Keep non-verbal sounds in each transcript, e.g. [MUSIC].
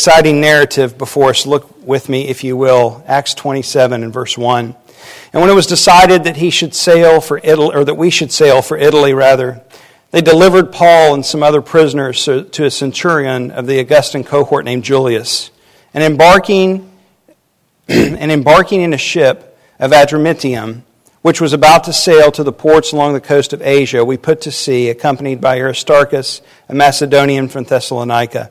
exciting narrative before us. Look with me, if you will, Acts 27 and verse 1. And when it was decided that he should sail for Italy, or that we should sail for Italy, rather, they delivered Paul and some other prisoners to a centurion of the Augustan cohort named Julius. And embarking, [CLEARS THROAT] and embarking in a ship of Adramyttium, which was about to sail to the ports along the coast of Asia, we put to sea, accompanied by Aristarchus, a Macedonian from Thessalonica.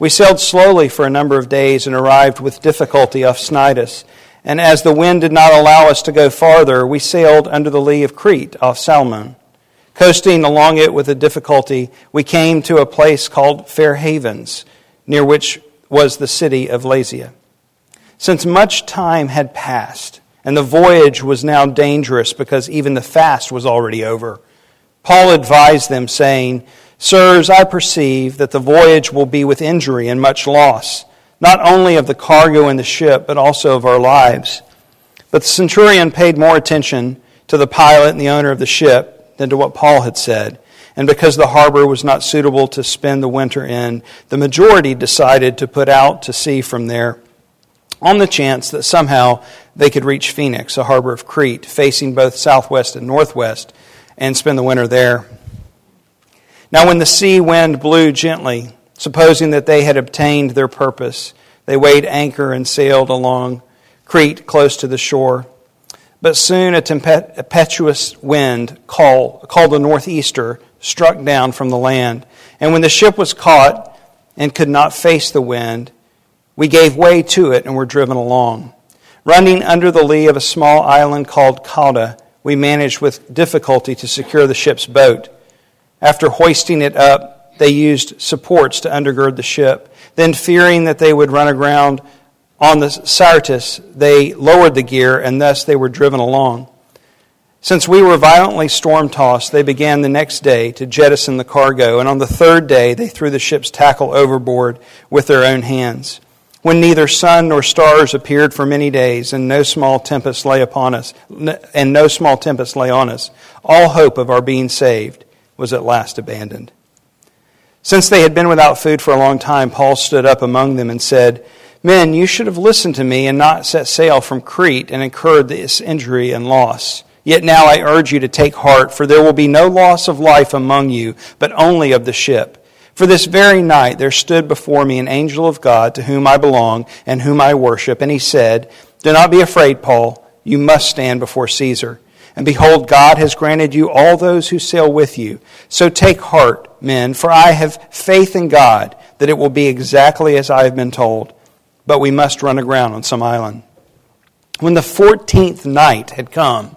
We sailed slowly for a number of days and arrived with difficulty off Cnidus. And as the wind did not allow us to go farther, we sailed under the lee of Crete off Salmone. Coasting along it with a difficulty, we came to a place called Fair Havens, near which was the city of Lasea. Since much time had passed, and the voyage was now dangerous because even the fast was already over, Paul advised them, saying, Sirs, I perceive that the voyage will be with injury and much loss, not only of the cargo and the ship, but also of our lives. But the centurion paid more attention to the pilot and the owner of the ship than to what Paul had said. And because the harbor was not suitable to spend the winter in, the majority decided to put out to sea from there on the chance that somehow they could reach Phoenix, a harbor of Crete, facing both southwest and northwest, and spend the winter there. Now, when the sea wind blew gently, supposing that they had obtained their purpose, they weighed anchor and sailed along Crete close to the shore. But soon a tempestuous wind called, called the northeaster struck down from the land. And when the ship was caught and could not face the wind, we gave way to it and were driven along. Running under the lee of a small island called Cauda, we managed with difficulty to secure the ship's boat. After hoisting it up, they used supports to undergird the ship. Then, fearing that they would run aground on the Syrtis, they lowered the gear, and thus they were driven along. Since we were violently storm tossed, they began the next day to jettison the cargo, and on the third day they threw the ship's tackle overboard with their own hands. When neither sun nor stars appeared for many days, and no small tempest lay upon us, and no small tempest lay on us, all hope of our being saved was at last abandoned. Since they had been without food for a long time, Paul stood up among them and said, Men, you should have listened to me and not set sail from Crete and incurred this injury and loss. Yet now I urge you to take heart, for there will be no loss of life among you, but only of the ship. For this very night there stood before me an angel of God to whom I belong and whom I worship, and he said, Do not be afraid, Paul. You must stand before Caesar. And behold, God has granted you all those who sail with you. So take heart, men, for I have faith in God that it will be exactly as I have been told. But we must run aground on some island. When the fourteenth night had come,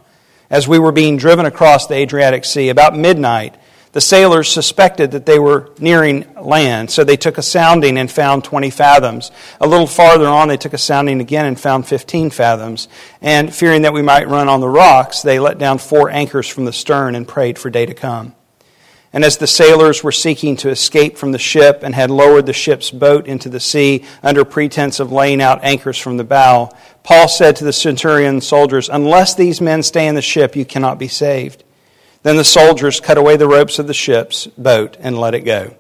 as we were being driven across the Adriatic Sea, about midnight, the sailors suspected that they were nearing land, so they took a sounding and found 20 fathoms. A little farther on, they took a sounding again and found 15 fathoms. And fearing that we might run on the rocks, they let down four anchors from the stern and prayed for day to come. And as the sailors were seeking to escape from the ship and had lowered the ship's boat into the sea under pretense of laying out anchors from the bow, Paul said to the centurion soldiers, Unless these men stay in the ship, you cannot be saved. Then the soldiers cut away the ropes of the ship's boat and let it go.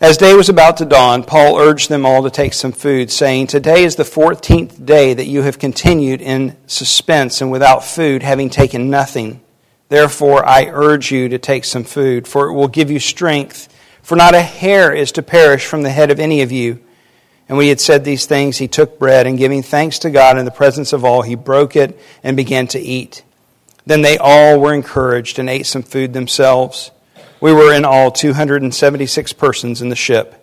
As day was about to dawn, Paul urged them all to take some food, saying, Today is the fourteenth day that you have continued in suspense and without food, having taken nothing. Therefore, I urge you to take some food, for it will give you strength. For not a hair is to perish from the head of any of you. And when he had said these things, he took bread, and giving thanks to God in the presence of all, he broke it and began to eat. Then they all were encouraged and ate some food themselves. We were in all 276 persons in the ship.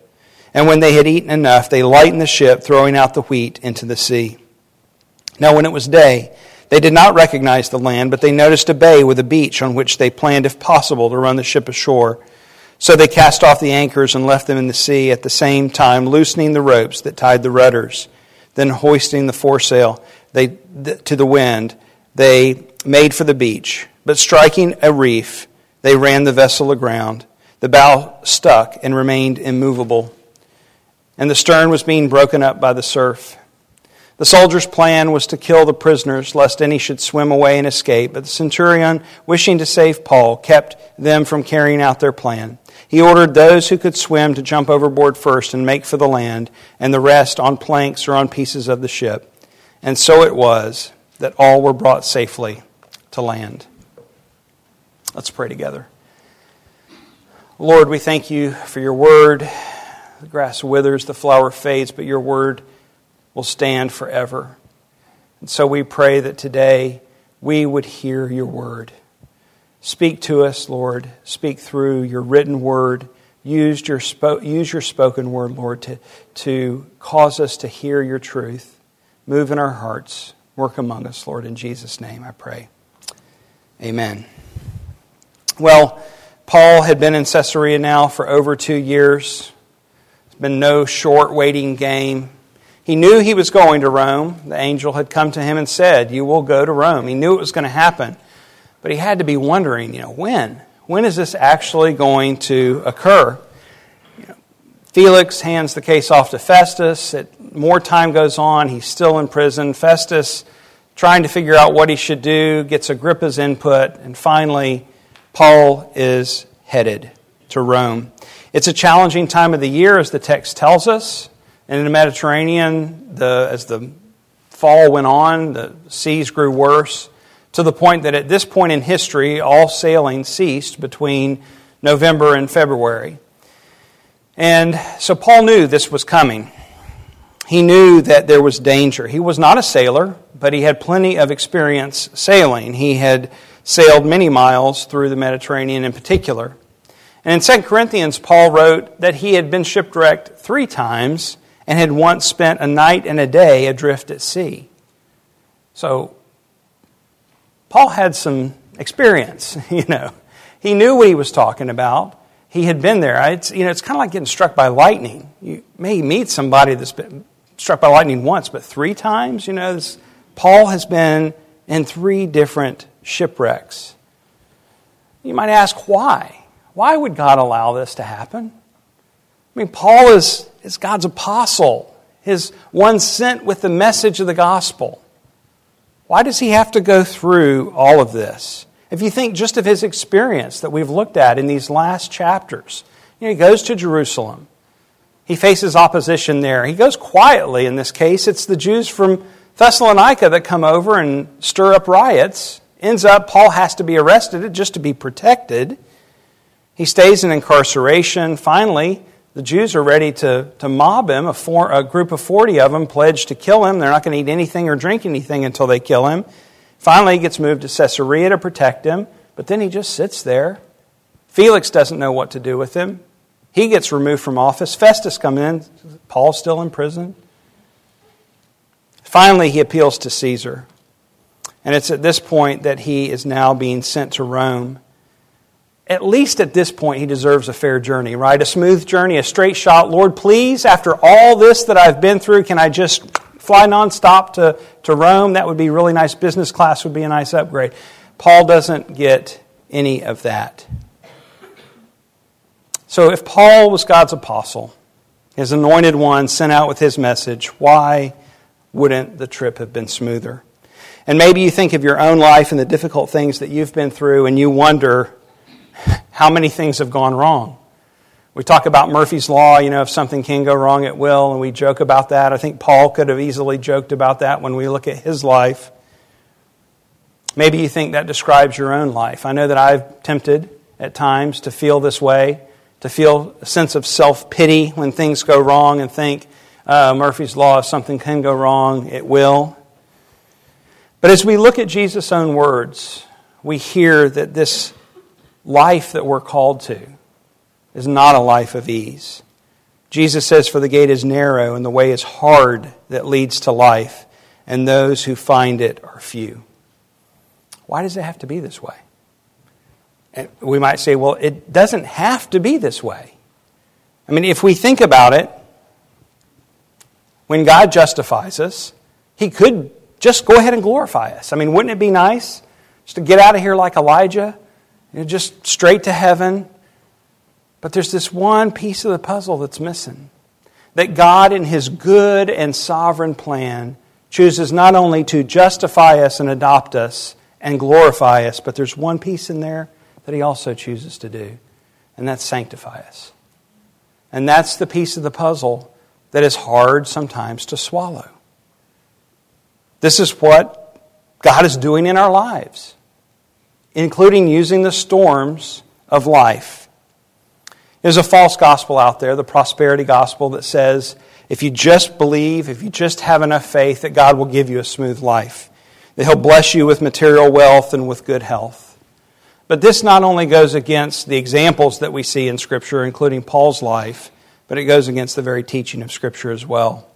And when they had eaten enough, they lightened the ship, throwing out the wheat into the sea. Now, when it was day, they did not recognize the land, but they noticed a bay with a beach on which they planned, if possible, to run the ship ashore. So they cast off the anchors and left them in the sea, at the same time loosening the ropes that tied the rudders. Then, hoisting the foresail, they, to the wind, they made for the beach. But striking a reef, they ran the vessel aground. The bow stuck and remained immovable, and the stern was being broken up by the surf. The soldier's plan was to kill the prisoners, lest any should swim away and escape. But the centurion, wishing to save Paul, kept them from carrying out their plan. He ordered those who could swim to jump overboard first and make for the land, and the rest on planks or on pieces of the ship. And so it was that all were brought safely to land. Let's pray together. Lord, we thank you for your word. The grass withers, the flower fades, but your word will stand forever. And so we pray that today we would hear your word. Speak to us, Lord. Speak through your written word. Use your, use your spoken word, Lord, to, to cause us to hear your truth. Move in our hearts. Work among us, Lord. In Jesus' name I pray. Amen. Well, Paul had been in Caesarea now for over two years. It's been no short waiting game. He knew he was going to Rome. The angel had come to him and said, You will go to Rome. He knew it was going to happen. But he had to be wondering, you know, when? When is this actually going to occur? You know, Felix hands the case off to Festus. It, more time goes on. He's still in prison. Festus, trying to figure out what he should do, gets Agrippa's input, and finally, Paul is headed to Rome. It's a challenging time of the year, as the text tells us. And in the Mediterranean, the, as the fall went on, the seas grew worse to the point that at this point in history, all sailing ceased between November and February. And so Paul knew this was coming. He knew that there was danger. He was not a sailor, but he had plenty of experience sailing. He had sailed many miles through the Mediterranean in particular. And in 2 Corinthians, Paul wrote that he had been shipwrecked three times and had once spent a night and a day adrift at sea. So, Paul had some experience, [LAUGHS] you know. He knew what he was talking about. He had been there. It's, you know, it's kind of like getting struck by lightning. You may meet somebody that's been struck by lightning once, but three times, you know, this, Paul has been in three different shipwrecks. You might ask why? Why would God allow this to happen? I mean, Paul is, is God's apostle, his one sent with the message of the gospel. Why does he have to go through all of this? If you think just of his experience that we've looked at in these last chapters, you know, he goes to Jerusalem. He faces opposition there. He goes quietly in this case. It's the Jews from Thessalonica that come over and stir up riots. Ends up, Paul has to be arrested just to be protected. He stays in incarceration. Finally, the Jews are ready to, to mob him. A, four, a group of 40 of them pledge to kill him. They're not going to eat anything or drink anything until they kill him. Finally, he gets moved to Caesarea to protect him, but then he just sits there. Felix doesn't know what to do with him. He gets removed from office. Festus comes in. Paul's still in prison. Finally, he appeals to Caesar. And it's at this point that he is now being sent to Rome. At least at this point, he deserves a fair journey, right? A smooth journey, a straight shot. Lord, please, after all this that I've been through, can I just fly nonstop to, to Rome? That would be really nice. Business class would be a nice upgrade. Paul doesn't get any of that. So if Paul was God's apostle, his anointed one sent out with his message, why wouldn't the trip have been smoother? And maybe you think of your own life and the difficult things that you've been through, and you wonder [LAUGHS] how many things have gone wrong. We talk about Murphy's Law, you know, if something can go wrong, it will, and we joke about that. I think Paul could have easily joked about that when we look at his life. Maybe you think that describes your own life. I know that I've tempted at times to feel this way, to feel a sense of self pity when things go wrong and think, uh, Murphy's Law, if something can go wrong, it will. But as we look at Jesus' own words, we hear that this life that we're called to is not a life of ease. Jesus says, For the gate is narrow and the way is hard that leads to life, and those who find it are few. Why does it have to be this way? And we might say, well, it doesn't have to be this way. I mean, if we think about it, when God justifies us, He could just go ahead and glorify us. I mean, wouldn't it be nice just to get out of here like Elijah, you know, just straight to heaven? But there's this one piece of the puzzle that's missing that God, in His good and sovereign plan, chooses not only to justify us and adopt us and glorify us, but there's one piece in there that He also chooses to do, and that's sanctify us. And that's the piece of the puzzle that is hard sometimes to swallow. This is what God is doing in our lives, including using the storms of life. There's a false gospel out there, the prosperity gospel, that says if you just believe, if you just have enough faith, that God will give you a smooth life, that He'll bless you with material wealth and with good health. But this not only goes against the examples that we see in Scripture, including Paul's life, but it goes against the very teaching of Scripture as well.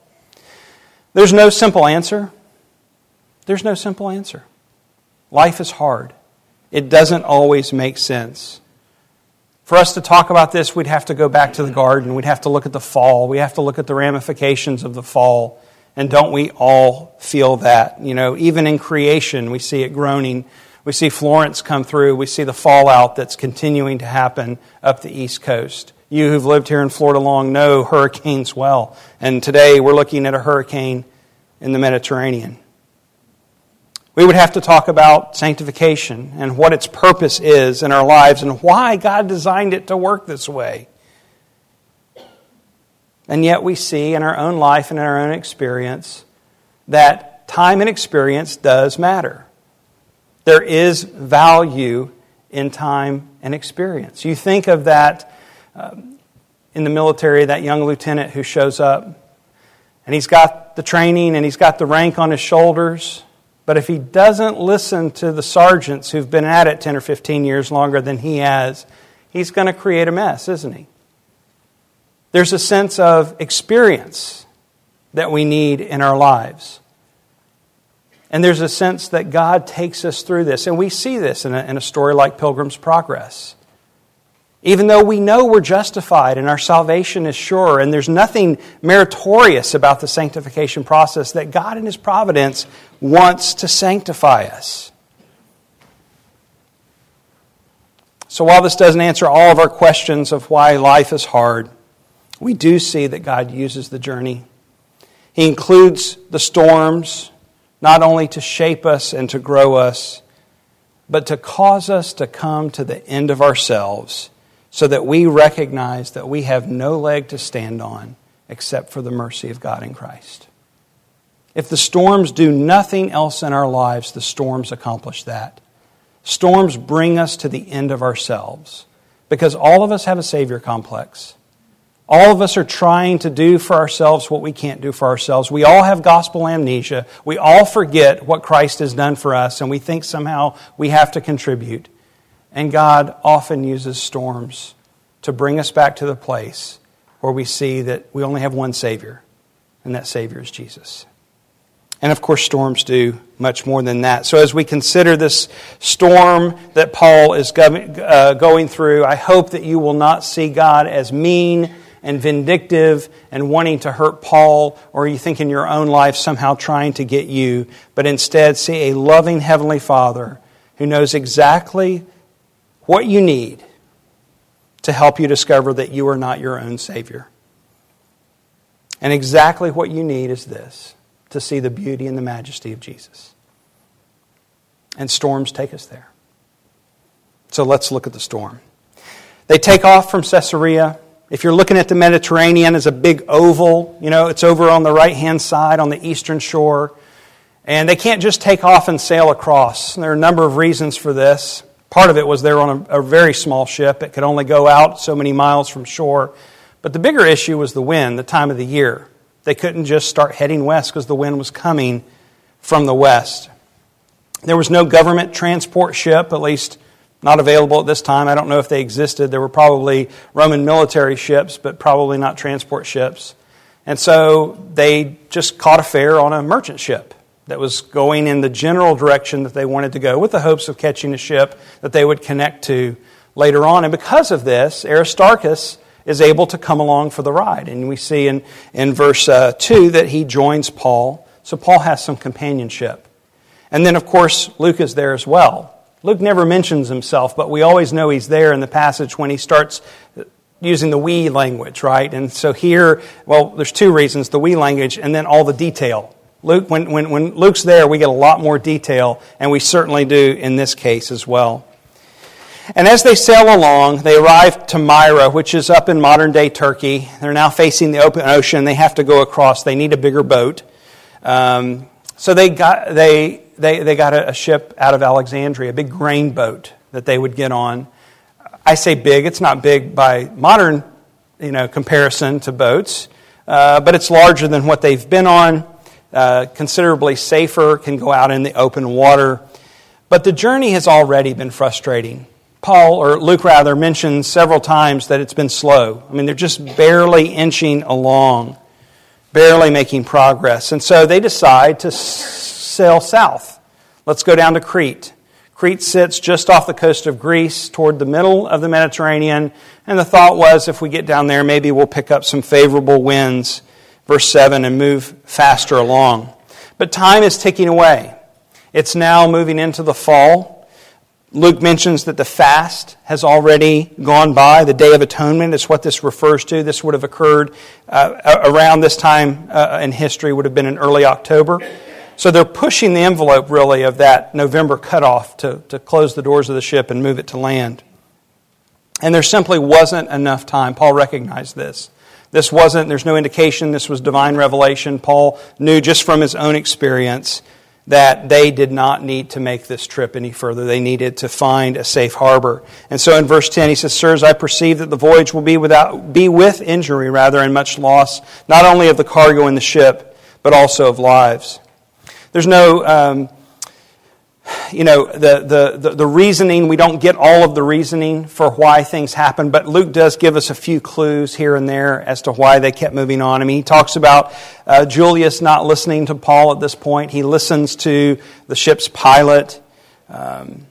There's no simple answer. There's no simple answer. Life is hard, it doesn't always make sense. For us to talk about this, we'd have to go back to the garden. We'd have to look at the fall. We have to look at the ramifications of the fall. And don't we all feel that? You know, even in creation, we see it groaning. We see Florence come through. We see the fallout that's continuing to happen up the East Coast. You who've lived here in Florida long know hurricanes well. And today we're looking at a hurricane in the Mediterranean. We would have to talk about sanctification and what its purpose is in our lives and why God designed it to work this way. And yet we see in our own life and in our own experience that time and experience does matter. There is value in time and experience. You think of that um, in the military, that young lieutenant who shows up and he's got the training and he's got the rank on his shoulders but if he doesn't listen to the sergeants who've been at it 10 or 15 years longer than he has, he's going to create a mess, isn't he? There's a sense of experience that we need in our lives. And there's a sense that God takes us through this. And we see this in a, in a story like Pilgrim's Progress. Even though we know we're justified and our salvation is sure, and there's nothing meritorious about the sanctification process, that God in His providence wants to sanctify us. So while this doesn't answer all of our questions of why life is hard, we do see that God uses the journey. He includes the storms not only to shape us and to grow us, but to cause us to come to the end of ourselves so that we recognize that we have no leg to stand on except for the mercy of God in Christ. If the storms do nothing else in our lives, the storms accomplish that. Storms bring us to the end of ourselves because all of us have a Savior complex. All of us are trying to do for ourselves what we can't do for ourselves. We all have gospel amnesia. We all forget what Christ has done for us, and we think somehow we have to contribute. And God often uses storms to bring us back to the place where we see that we only have one Savior, and that Savior is Jesus. And of course, storms do much more than that. So, as we consider this storm that Paul is uh, going through, I hope that you will not see God as mean and vindictive and wanting to hurt Paul, or you think in your own life somehow trying to get you, but instead see a loving Heavenly Father who knows exactly what you need to help you discover that you are not your own Savior. And exactly what you need is this to see the beauty and the majesty of Jesus. And storms take us there. So let's look at the storm. They take off from Caesarea. If you're looking at the Mediterranean as a big oval, you know, it's over on the right hand side on the eastern shore. And they can't just take off and sail across. There are a number of reasons for this. Part of it was they were on a, a, very small ship. It could only go out so many miles from shore. But the bigger issue was the wind, the time of the year. They couldn't just start heading west because the wind was coming from the west. There was no government transport ship, at least not available at this time. I don't know if they existed. There were probably Roman military ships, but probably not transport ships. And so they just caught a fare on a merchant ship that was going in the general direction that they wanted to go with the hopes of catching a ship that they would connect to later on. And because of this, Aristarchus is able to come along for the ride. And we see in, in verse uh, 2 that he joins Paul So Paul has some companionship. And then, of course, Luke is there as well. Luke never mentions himself, but we always know he's there in the passage when he starts using the we language, right? And so here, well, there's two reasons the we language and then all the detail. Luke, when, when, when Luke's there, we get a lot more detail, and we certainly do in this case as well. And as they sail along, they arrive to Myra, which is up in modern day Turkey. They're now facing the open ocean. They have to go across. They need a bigger boat. Um, so they got, they, they, they got a, ship out of Alexandria, a big grain boat that they would get on. I say big, it's not big by modern you know, comparison to boats, uh, but it's larger than what they've been on, uh, considerably safer, can go out in the open water. But the journey has already been frustrating. Paul, or Luke rather, mentions several times that it's been slow. I mean, they're just barely inching along, barely making progress. And so they decide to sail south. Let's go down to Crete. Crete sits just off the coast of Greece toward the middle of the Mediterranean. And the thought was if we get down there, maybe we'll pick up some favorable winds, verse 7, and move faster along. But time is ticking away. It's now moving into the fall. Luke mentions that the fast has already gone by. The Day of Atonement is what this refers to. This would have occurred uh, around this time uh, in history, would have been in early October. So they're pushing the envelope, really, of that November cutoff to, to close the doors of the ship and move it to land. And there simply wasn't enough time. Paul recognized this. This wasn't, there's no indication this was divine revelation. Paul knew just from his own experience that they did not need to make this trip any further. They needed to find a safe harbor. And so in verse 10, he says, Sirs, I perceive that the voyage will be, without, be with injury, rather, and much loss, not only of the cargo in the ship, but also of lives. There's no um, you know, the, the, the, the, reasoning, we don't get all of the reasoning for why things happen, but Luke does give us a few clues here and there as to why they kept moving on. I mean, he talks about uh, Julius not listening to Paul at this point. He listens to the ship's pilot. Um,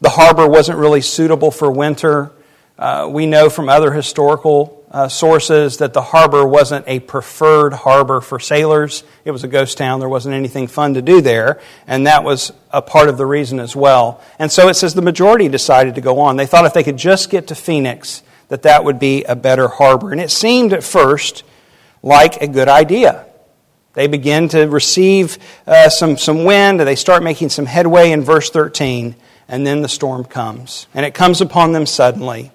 the harbor wasn't really suitable for winter. Uh, we know from other historical uh, sources that the harbor wasn't a preferred harbor for sailors. It was a ghost town. There wasn't anything fun to do there, and that was a part of the reason as well. And so it says the majority decided to go on. They thought if they could just get to Phoenix, that that would be a better harbor. And it seemed at first like a good idea. They begin to receive uh, some, some wind, and they start making some headway in verse 13, and then the storm comes. And it comes upon them suddenly.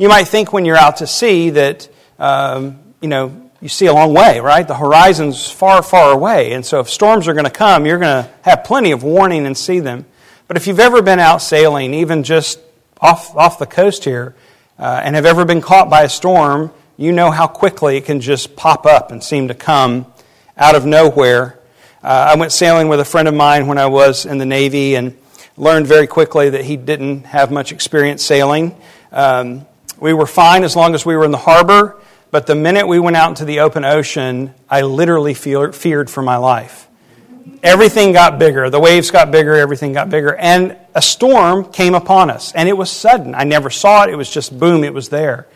You might think when you're out to sea that, um, you know, you see a long way, right? The horizon's far, far away. And so if storms are going to come, you're going to have plenty of warning and see them. But if you've ever been out sailing, even just off, off the coast here, uh, and have ever been caught by a storm, you know how quickly it can just pop up and seem to come out of nowhere. Uh, I went sailing with a friend of mine when I was in the Navy and learned very quickly that he didn't have much experience sailing. Um, we were fine as long as we were in the harbor, but the minute we went out into the open ocean, I literally feared for my life. Everything got bigger. The waves got bigger, everything got bigger. And a storm came upon us, and it was sudden. I never saw it, it was just boom, it was there.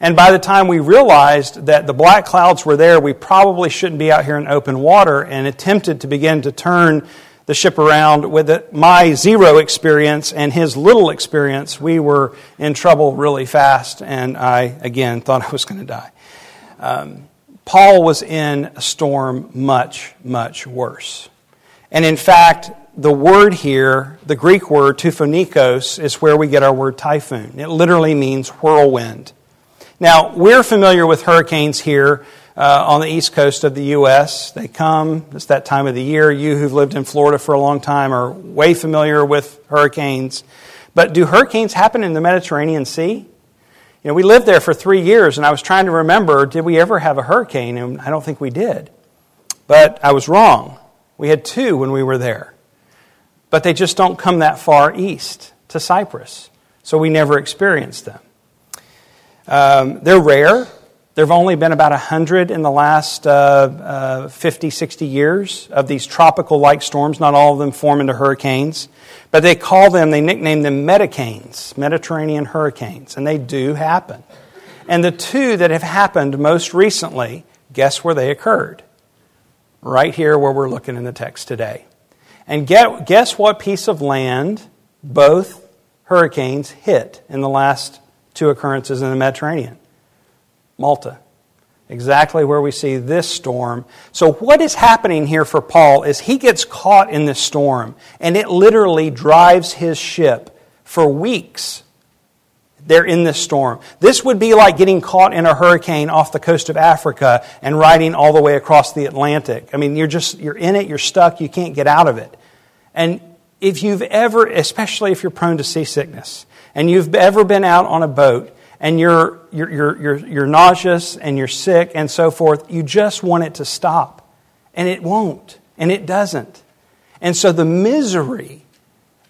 And by the time we realized that the black clouds were there, we probably shouldn't be out here in open water and attempted to begin to turn the ship around with my zero experience and his little experience, we were in trouble really fast, and I, again, [LAUGHS] thought I was going to die. Um, Paul was in a storm much, much worse. And in fact, the word here, the Greek word tuphonikos, is where we get our word typhoon. It literally means whirlwind. Now, we're familiar with hurricanes here uh, on the east coast of the U.S. They come, it's that time of the year. You who've lived in Florida for a long time are way familiar with hurricanes. But do hurricanes happen in the Mediterranean Sea? You know, we lived there for three years, and I was trying to remember did we ever have a hurricane? And I don't think we did. But I was wrong. We had two when we were there. But they just don't come that far east to Cyprus. So we never experienced them. Um, they're rare. There have only been about 100 in the last uh, uh, 50, 60 years of these tropical like storms. Not all of them form into hurricanes. But they call them, they nickname them Medicanes, Mediterranean hurricanes. And they do happen. And the two that have happened most recently, guess where they occurred? right here where we're looking in the text today. And get, guess what piece of land both hurricanes hit in the last two occurrences in the Mediterranean? Malta. Exactly where we see this storm. So, what is happening here for Paul is he gets caught in this storm, and it literally drives his ship for weeks. They're in this storm. This would be like getting caught in a hurricane off the coast of Africa and riding all the way across the Atlantic. I mean, you're just, you're in it, you're stuck, you can't get out of it. And if you've ever, especially if you're prone to seasickness, and you've ever been out on a boat and you're, you're, you're, you're, nauseous and you're sick and so forth, you just want it to stop. And it won't. And it doesn't. And so the misery,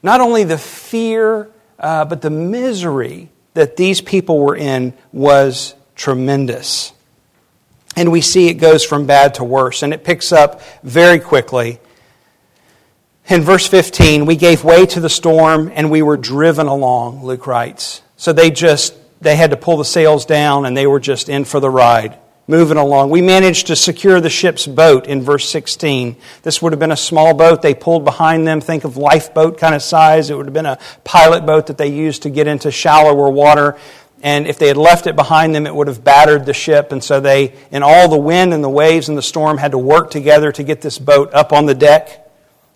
not only the fear, uh, but the misery that these people were in was tremendous. And we see it goes from bad to worse, and it picks up very quickly. In verse 15, we gave way to the storm and we were driven along, Luke writes. So they just they had to pull the sails down and they were just in for the ride, moving along. We managed to secure the ship's boat in verse 16. This would have been a small boat they pulled behind them. Think of lifeboat kind of size. It would have been a pilot boat that they used to get into shallower water. And if they had left it behind them, it would have battered the ship. And so they, in all the wind and the waves and the storm, had to work together to get this boat up on the deck.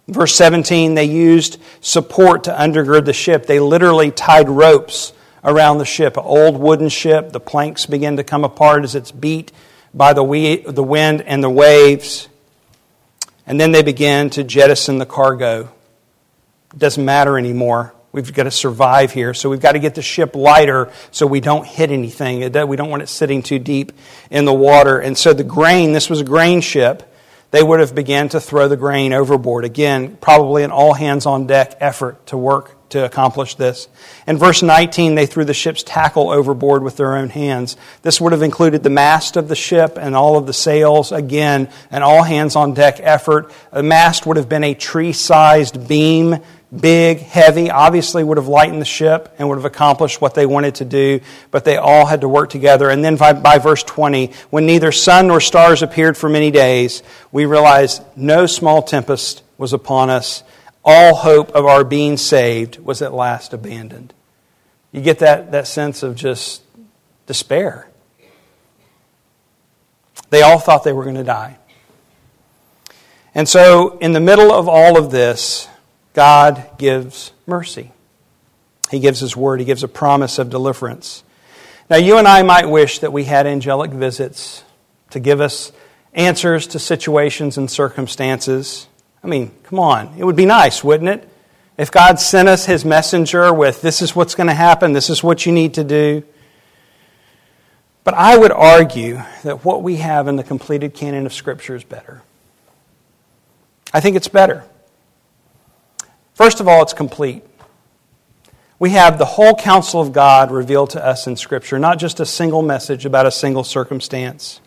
Verse 17, they used support to undergird the ship. They literally tied ropes around the ship. An old wooden ship, the planks begin to come apart as it's beat by the, we- the wind and the waves. And then they begin to jettison the cargo. It doesn't matter anymore. We've got to survive here. So we've got to get the ship lighter so we don't hit anything. We don't want it sitting too deep in the water. And so the grain, this was a grain ship, they would have began to throw the grain overboard. Again, probably an all hands on deck effort to work to accomplish this. In verse 19, they threw the ship's tackle overboard with their own hands. This would have included the mast of the ship and all of the sails. Again, an all hands on deck effort. The mast would have been a tree sized beam, big, heavy, obviously would have lightened the ship and would have accomplished what they wanted to do, but they all had to work together. And then by, by verse 20, when neither sun nor stars appeared for many days, we realized no small tempest was upon us all hope of our being saved was at last abandoned. You get that, that sense of just despair. They all thought they were going to die. And so, in the middle of all of this, God gives mercy. He gives His word, He gives a promise of deliverance. Now, you and I might wish that we had angelic visits to give us answers to situations and circumstances. I mean, come on. It would be nice, wouldn't it? If God sent us his messenger with, this is what's going to happen, this is what you need to do. But I would argue that what we have in the completed canon of Scripture is better. I think it's better. First of all, it's complete. We have the whole counsel of God revealed to us in Scripture, not just a single message about a single circumstance.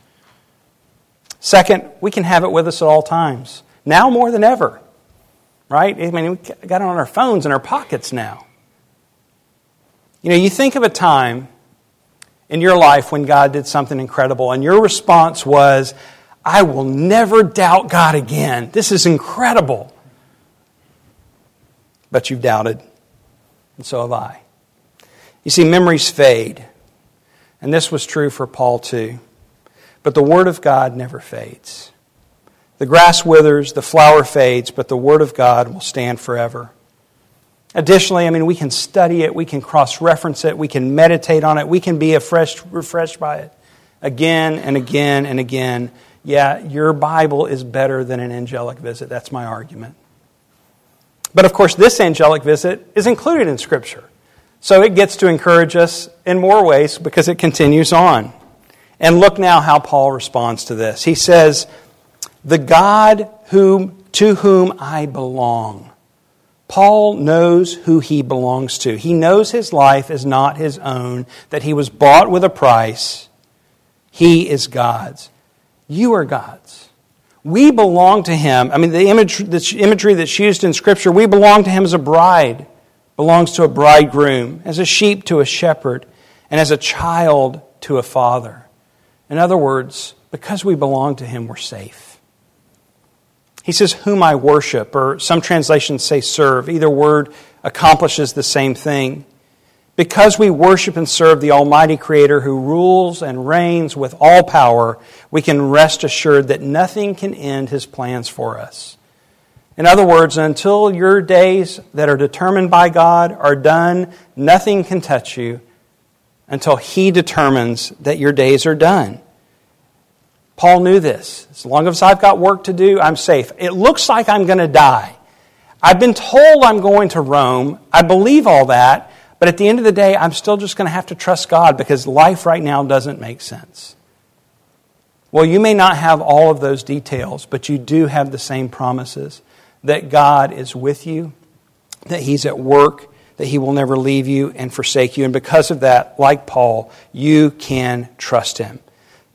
Second, we can have it with us at all times. Now more than ever, right? I mean, we got it on our phones in our pockets now. You know, you think of a time in your life when God did something incredible, and your response was, I will never doubt God again. This is incredible. But you've doubted, and so have I. You see, memories fade, and this was true for Paul too. But the Word of God never fades. The grass withers, the flower fades, but the Word of God will stand forever. Additionally, I mean, we can study it, we can cross reference it, we can meditate on it, we can be refreshed, refreshed by it again and again and again. Yeah, your Bible is better than an angelic visit. That's my argument. But of course, this angelic visit is included in Scripture. So it gets to encourage us in more ways because it continues on. And look now how Paul responds to this. He says, the God whom, to whom I belong. Paul knows who he belongs to. He knows his life is not his own, that he was bought with a price. He is God's. You are God's. We belong to him. I mean, the, image, the imagery that's used in Scripture, we belong to him as a bride, belongs to a bridegroom, as a sheep to a shepherd, and as a child to a father. In other words, because we belong to him, we're safe. He says, Whom I worship, or some translations say serve. Either word accomplishes the same thing. Because we worship and serve the Almighty Creator who rules and reigns with all power, we can rest assured that nothing can end His plans for us. In other words, until your days that are determined by God are done, nothing can touch you until He determines that your days are done. Paul knew this. As long as I've got work to do, I'm safe. It looks like I'm going to die. I've been told I'm going to Rome. I believe all that. But at the end of the day, I'm still just going to have to trust God because life right now doesn't make sense. Well, you may not have all of those details, but you do have the same promises that God is with you, that He's at work, that He will never leave you and forsake you. And because of that, like Paul, you can trust Him.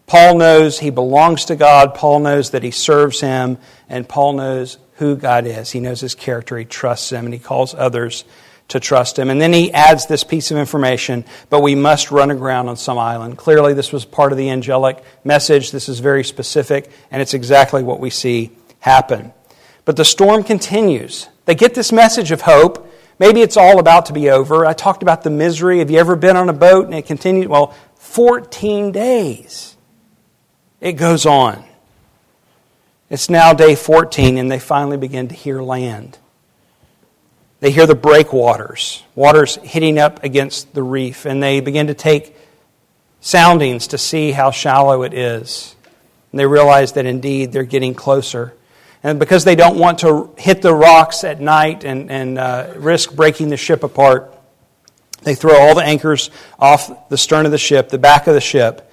Paul knows he belongs to God. Paul knows that he serves him. And Paul knows who God is. He knows his character. He trusts him. And he calls others to trust him. And then he adds this piece of information, but we must run aground on some island. Clearly, this was part of the angelic message. This is very specific, and it's exactly what we see happen. But the storm continues. They get this message of hope. Maybe it's all about to be over. I talked about the misery. Have you ever been on a boat and it continued? Well, 14 days it goes on. It's now day 14, and they finally begin to hear land. They hear the breakwaters, waters hitting up against the reef, and they begin to take soundings to see how shallow it is. And they realize that indeed they're getting closer. And because they don't want to hit the rocks at night and, and uh, risk breaking the ship apart, they throw all the anchors off the stern of the ship, the back of the ship,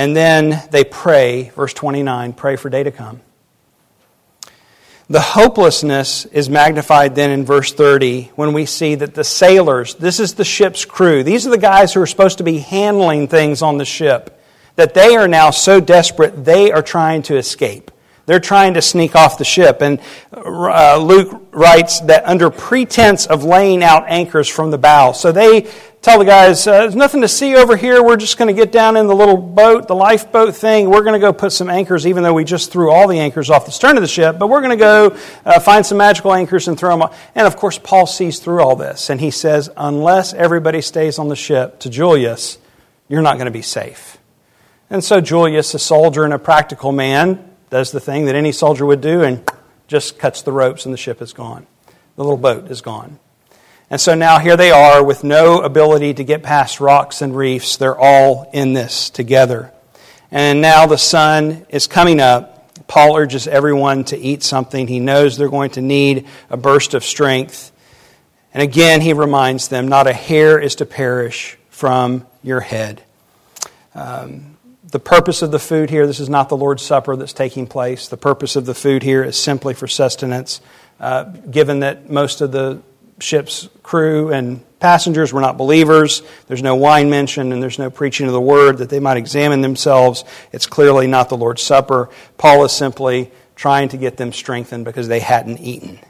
and then they pray, verse 29, pray for day to come. The hopelessness is magnified then in verse 30 when we see that the sailors, this is the ship's crew, these are the guys who are supposed to be handling things on the ship, that they are now so desperate they are trying to escape. They're trying to sneak off the ship. And uh, Luke writes that under pretense of laying out anchors from the bow. So they tell the guys, uh, there's nothing to see over here. We're just going to get down in the little boat, the lifeboat thing. We're going to go put some anchors, even though we just threw all the anchors off the stern of the ship. But we're going to go uh, find some magical anchors and throw them off. And of course, Paul sees through all this. And he says, unless everybody stays on the ship to Julius, you're not going to be safe. And so Julius, a soldier and a practical man, does the thing that any soldier would do and just cuts the ropes and the ship is gone. The little boat is gone. And so now here they are with no ability to get past rocks and reefs. They're all in this together. And now the sun is coming up. Paul urges everyone to eat something. He knows they're going to need a burst of strength. And again, he reminds them not a hair is to perish from your head. Um, the purpose of the food here, this is not the Lord's Supper that's taking place. The purpose of the food here is simply for sustenance, uh, given that most of the ship's crew and passengers were not believers. There's no wine mentioned and there's no preaching of the word that they might examine themselves. It's clearly not the Lord's Supper. Paul is simply trying to get them strengthened because they hadn't eaten.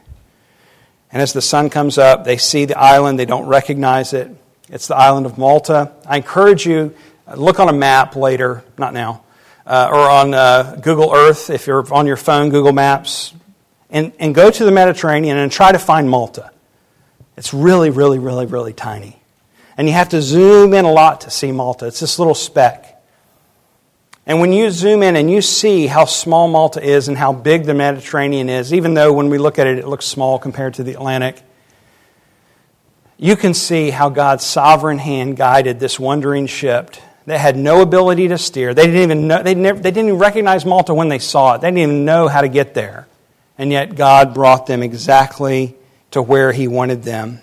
And as the sun comes up, they see the island, they don't recognize it. It's the island of Malta. I encourage you, look on a map later, not now, uh, or on uh, Google Earth, if you're on your phone, Google Maps, and, and go to the Mediterranean and try to find Malta. It's really, really, really, really tiny. And you have to zoom in a lot to see Malta. It's this little speck. And when you zoom in and you see how small Malta is and how big the Mediterranean is, even though when we look at it, it looks small compared to the Atlantic, you can see how God's sovereign hand guided this wandering ship that had no ability to steer. They didn't even know, they, never, they didn't even recognize Malta when they saw it. They didn't even know how to get there. And yet God brought them exactly to where he wanted them.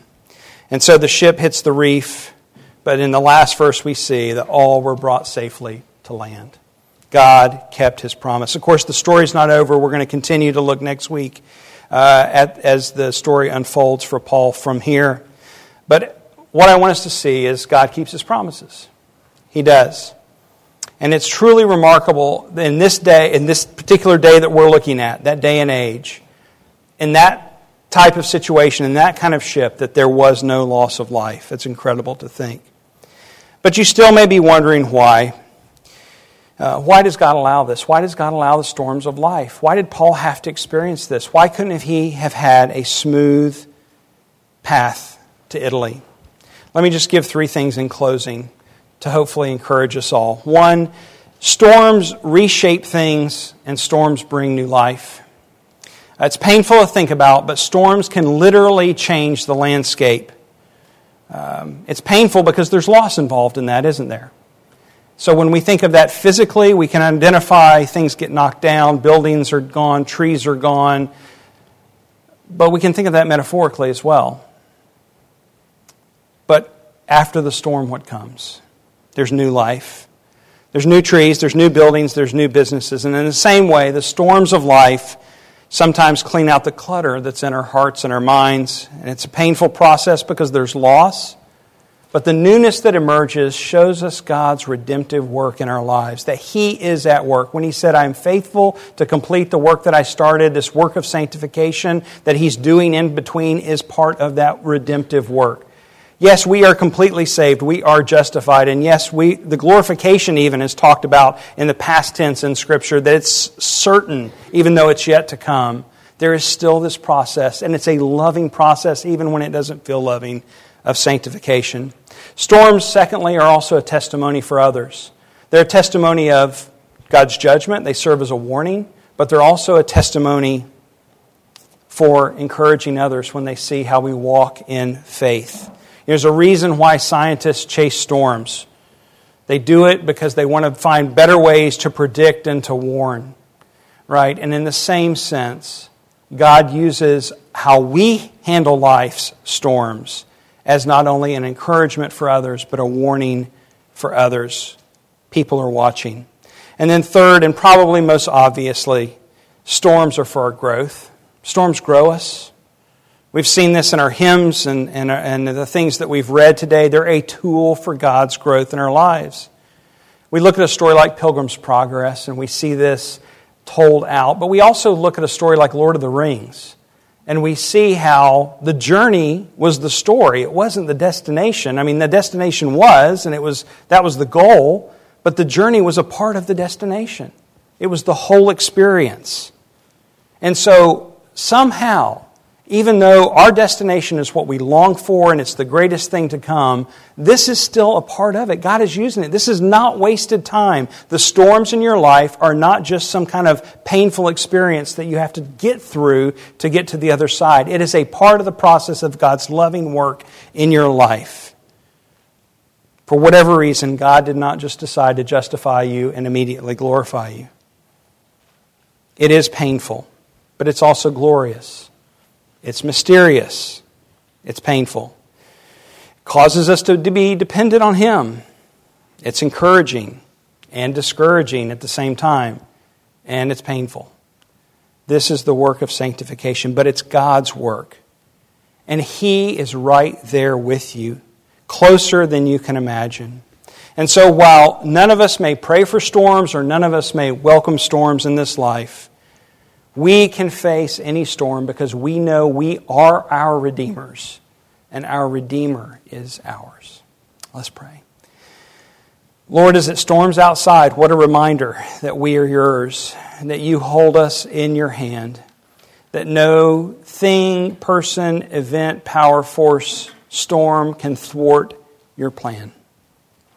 And so the ship hits the reef, but in the last verse we see that all were brought safely to land. God kept his promise. Of course, the story's not over. We're going to continue to look next week uh, at, as the story unfolds for Paul from here. But what I want us to see is God keeps his promises. He does. And it's truly remarkable in this day, in this particular day that we're looking at, that day and age, in that type of situation, in that kind of ship, that there was no loss of life. It's incredible to think. But you still may be wondering why. Uh, why does God allow this? Why does God allow the storms of life? Why did Paul have to experience this? Why couldn't he have had a smooth path to Italy? Let me just give three things in closing to hopefully encourage us all. One, storms reshape things, and storms bring new life. It's painful to think about, but storms can literally change the landscape. Um, it's painful because there's loss involved in that, isn't there? So when we think of that physically, we can identify things get knocked down, buildings are gone, trees are gone. But we can think of that metaphorically as well. But after the storm, what comes? There's new life. There's new trees, there's new buildings, there's new businesses. And in the same way, the storms of life sometimes clean out the clutter that's in our hearts and our minds. And it's a painful process because there's loss. But the newness that emerges shows us God's redemptive work in our lives, that He is at work. When He said, I am faithful to complete the work that I started, this work of sanctification that He's doing in between is part of that redemptive work. Yes, we are completely saved. We are justified. And yes, we, the glorification even is talked about in the past tense in Scripture, that it's certain, even though it's yet to come. There is still this process, and it's a loving process, even when it doesn't feel loving, of sanctification. Storms, secondly, are also a testimony for others. They're a testimony of God's judgment, they serve as a warning, but they're also a testimony for encouraging others when they see how we walk in faith. There's a reason why scientists chase storms. They do it because they want to find better ways to predict and to warn. Right? And in the same sense, God uses how we handle life's storms as not only an encouragement for others, but a warning for others. People are watching. And then, third, and probably most obviously, storms are for our growth. Storms grow us. We've seen this in our hymns and, and, and the things that we've read today. They're a tool for God's growth in our lives. We look at a story like Pilgrim's Progress and we see this told out, but we also look at a story like Lord of the Rings and we see how the journey was the story. It wasn't the destination. I mean, the destination was, and it was, that was the goal, but the journey was a part of the destination. It was the whole experience. And so somehow, even though our destination is what we long for and it's the greatest thing to come, this is still a part of it. God is using it. This is not wasted time. The storms in your life are not just some kind of painful experience that you have to get through to get to the other side. It is a part of the process of God's loving work in your life. For whatever reason, God did not just decide to justify you and immediately glorify you. It is painful, but it's also glorious. It's mysterious. It's painful. It causes us to, to be dependent on Him. It's encouraging and discouraging at the same time, and it's painful. This is the work of sanctification, but it's God's work. And He is right there with you, closer than you can imagine. And so, while none of us may pray for storms or none of us may welcome storms in this life, we can face any storm because we know we are our Redeemer's, and our Redeemer is ours. Let's pray. Lord, as it storms outside, what a reminder that we are yours, and that you hold us in your hand, that no thing, person, event, power, force, storm can thwart your plan.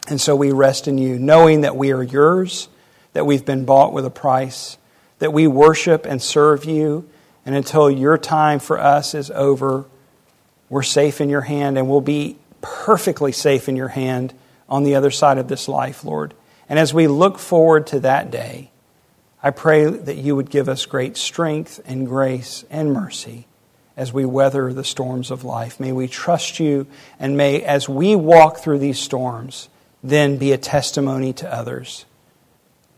And so we rest in you, knowing that we are yours, that we've been bought with a price that we worship and serve you. And until your time for us is over, we're safe in your hand and we'll be perfectly safe in your hand on the other side of this life, Lord. And as we look forward to that day, I pray that you would give us great strength and grace and mercy as we weather the storms of life. May we trust you, and may, as we walk through these storms, then be a testimony to others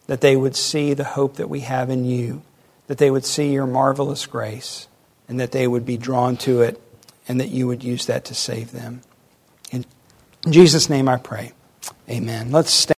that they would see the hope that we have in you, that they would see your marvelous grace, and that they would be drawn to it, and that you would use that to save them. In Jesus' name I pray. Amen. Let's stand.